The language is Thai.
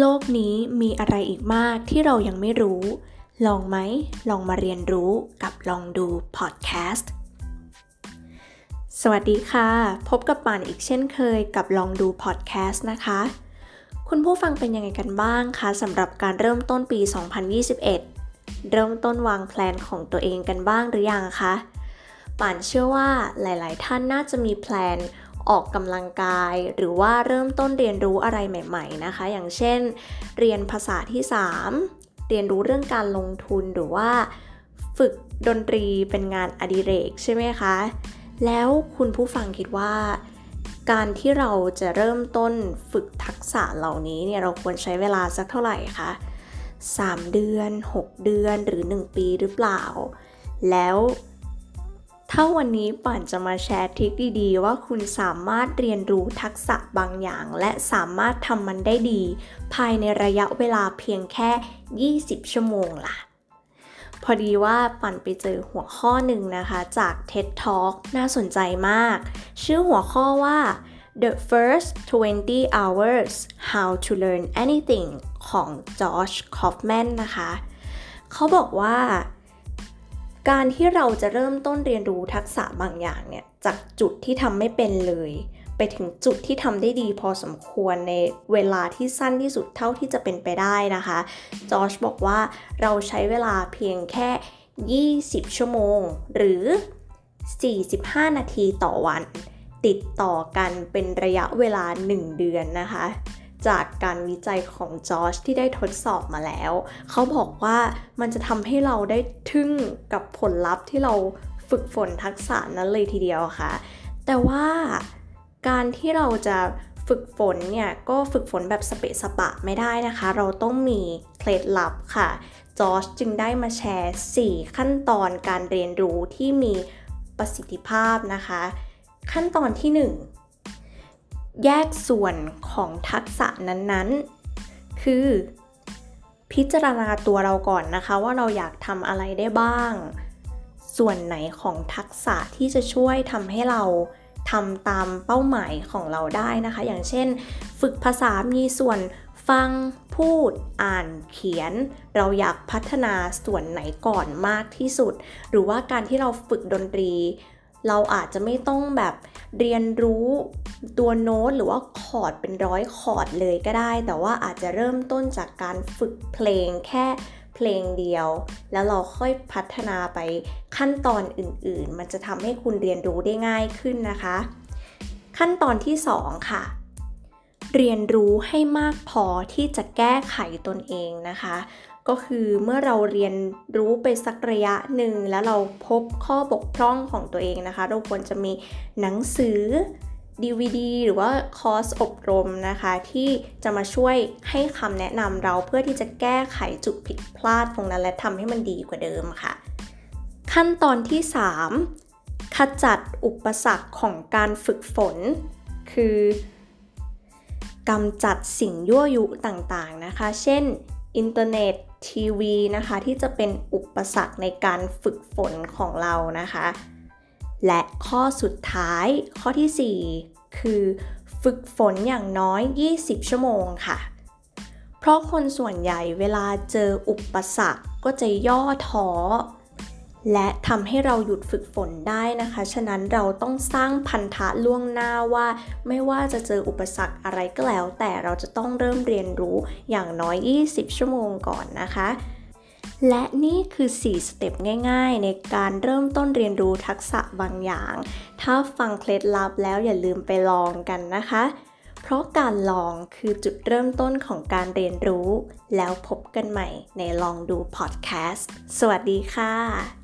โลกนี้มีอะไรอีกมากที่เรายังไม่รู้ ลองไหม ลองมาเรียนรู้กับลองดูพอดแคสต์ สวัสดีค่ะ พบกับป่านอีกเช่นเคยกับลองดูพอดแคสต์นะคะ คุณผู้ฟังเป็นยังไงกันบ้างคะสำหรับการเริ่มต้นปี 2021 เริ่มต้นวางแผนของตัวเองกันบ้างหรือยังคะ ป่านเชื่อว่าหลาย ๆ ท่านน่าจะมีแผน ออกกำลังกาย หรือว่าเริ่มต้นเรียนรู้อะไรใหม่ ๆนะคะ อย่างเช่น เรียนภาษาที่ 3 เรียนรู้เรื่องการลงทุนหรือว่าฝึกดนตรีเป็นงานอดิเรกใช่ไหมคะ แล้วคุณผู้ฟังคิดว่า การที่เราจะเริ่มต้นฝึกทักษะเหล่านี้เนี่ยเราควรใช้เวลาสักเท่าไหร่คะ 3 เดือน 6 เดือนหรือ 1 ปีหรือเปล่า แล้ว ถ้าวันนี้ป่านจะมาแชร์ทริคดีๆ ว่าคุณสามารถเรียนรู้ทักษะบางอย่าง และสามารถทำมันได้ดี ภายในระยะเวลาเพียงแค่ 20 ชั่วโมงล่ะ พอดีว่าปั่นไปเจอหัวข้อหนึ่งนะคะจาก TED Talk น่าสนใจมาก ชื่อหัวข้อว่า The First 20 Hours How to Learn Anything ของ Josh Kaufman นะคะ เขาบอกว่า การที่เราจะเริ่มต้นเรียนรู้ทักษะบางอย่างเนี่ยจากจุดที่ทำไม่เป็นเลย ไปถึงจุดที่ทำได้ดีพอสมควรในเวลาที่สั้นที่สุดเท่าที่จะเป็นไปได้นะคะจอชบอกว่าเราใช้เวลาเพียงแค่ 20 ชั่วโมง หรือ 45 นาทีต่อวัน ติดต่อกันเป็นระยะเวลา 1 เดือนนะคะ จากการวิจัยของจอชที่ได้ทดสอบมาแล้ว เขาบอกว่ามันจะทำให้เราได้ทึ่งกับผลลัพธ์ที่เราฝึกฝนทักษะนั้นเลยทีเดียวค่ะ แต่ว่าการที่เราจะฝึกฝนเนี่ย ก็ฝึกฝนแบบสเปะสปะไม่ได้นะคะ เราต้องมีเคล็ดลับค่ะ จอชจึงได้มาแชร์ 4 ขั้นตอนการเรียนรู้ที่มีประสิทธิภาพนะคะ ขั้นตอนที่ 1 แยกส่วนของทักษะนั้นๆ คือ พิจารณาตัวเราก่อนนะคะ ว่าเราอยากทำอะไรได้บ้าง ส่วนไหนของทักษะที่จะช่วยทำให้เราทำตามเป้าหมายของเราได้นะคะ อย่างเช่น ฝึกภาษามีส่วนฟัง พูด อ่าน เขียน เราอยากพัฒนาส่วนไหนก่อนมากที่สุด หรือว่าการที่เราฝึกดนตรี เราอาจจะไม่ต้องแบบเรียนรู้ตัวโน้ตหรือว่าคอร์ดเป็นร้อยคอร์ดเลยก็ได้ แต่ว่าอาจจะเริ่มต้นจากการฝึกเพลงแค่เพลงเดียว แล้วเราค่อยพัฒนาไปขั้นตอนอื่นๆ มันจะทำให้คุณเรียนรู้ได้ง่ายขึ้นนะคะ ขั้นตอนที่ 2 ค่ะ เรียนรู้ให้มากพอที่จะแก้ไขตนเองนะคะ ก็คือเมื่อเราเรียนรู้ไปสักระยะหนึ่งแล้วเราพบข้อบกพร่องของตัวเองนะคะ เราควรจะมีหนังสือ DVD หรือว่าคอร์สอบรมนะคะ ที่จะมาช่วยให้คำแนะนำเราเพื่อที่จะแก้ไขจุดผิดพลาดตรงนั้น และทำให้มันดีกว่าเดิมค่ะ ขั้นตอนที่ 3 ขจัดอุปสรรคของการฝึกฝน คือกำจัดสิ่งยั่วยุต่างๆนะคะ เช่น อินเทอร์เน็ต ทีวีนะคะ ที่จะเป็นอุปสรรคในการฝึกฝนของเรานะคะ และข้อสุดท้ายข้อที่ 4 คือฝึกฝนอย่างน้อย 20 ชั่วโมงค่ะ เพราะคนส่วนใหญ่เวลาเจออุปสรรคก็จะย่อท้อ และทำให้เราหยุดฝึกฝนได้นะคะ ฉะนั้นเราต้องสร้างพันธะล่วงหน้าว่า ไม่ว่าจะเจออุปสรรคอะไรก็แล้ว แต่เราจะต้องเริ่มเรียนรู้อย่างน้อย 20 ชั่วโมงก่อนนะคะ และนี่คือ 4 สเต็ปง่าย ๆ ในการเริ่มต้นเรียนรู้ทักษะบางอย่าง ถ้าฟังเคล็ดลับแล้วอย่าลืมไปลองกันนะคะ เพราะการลองคือจุดเริ่มต้นของการเรียนรู้ แล้วพบกันใหม่ในลองดูพอดแคสต์ สวัสดีค่ะ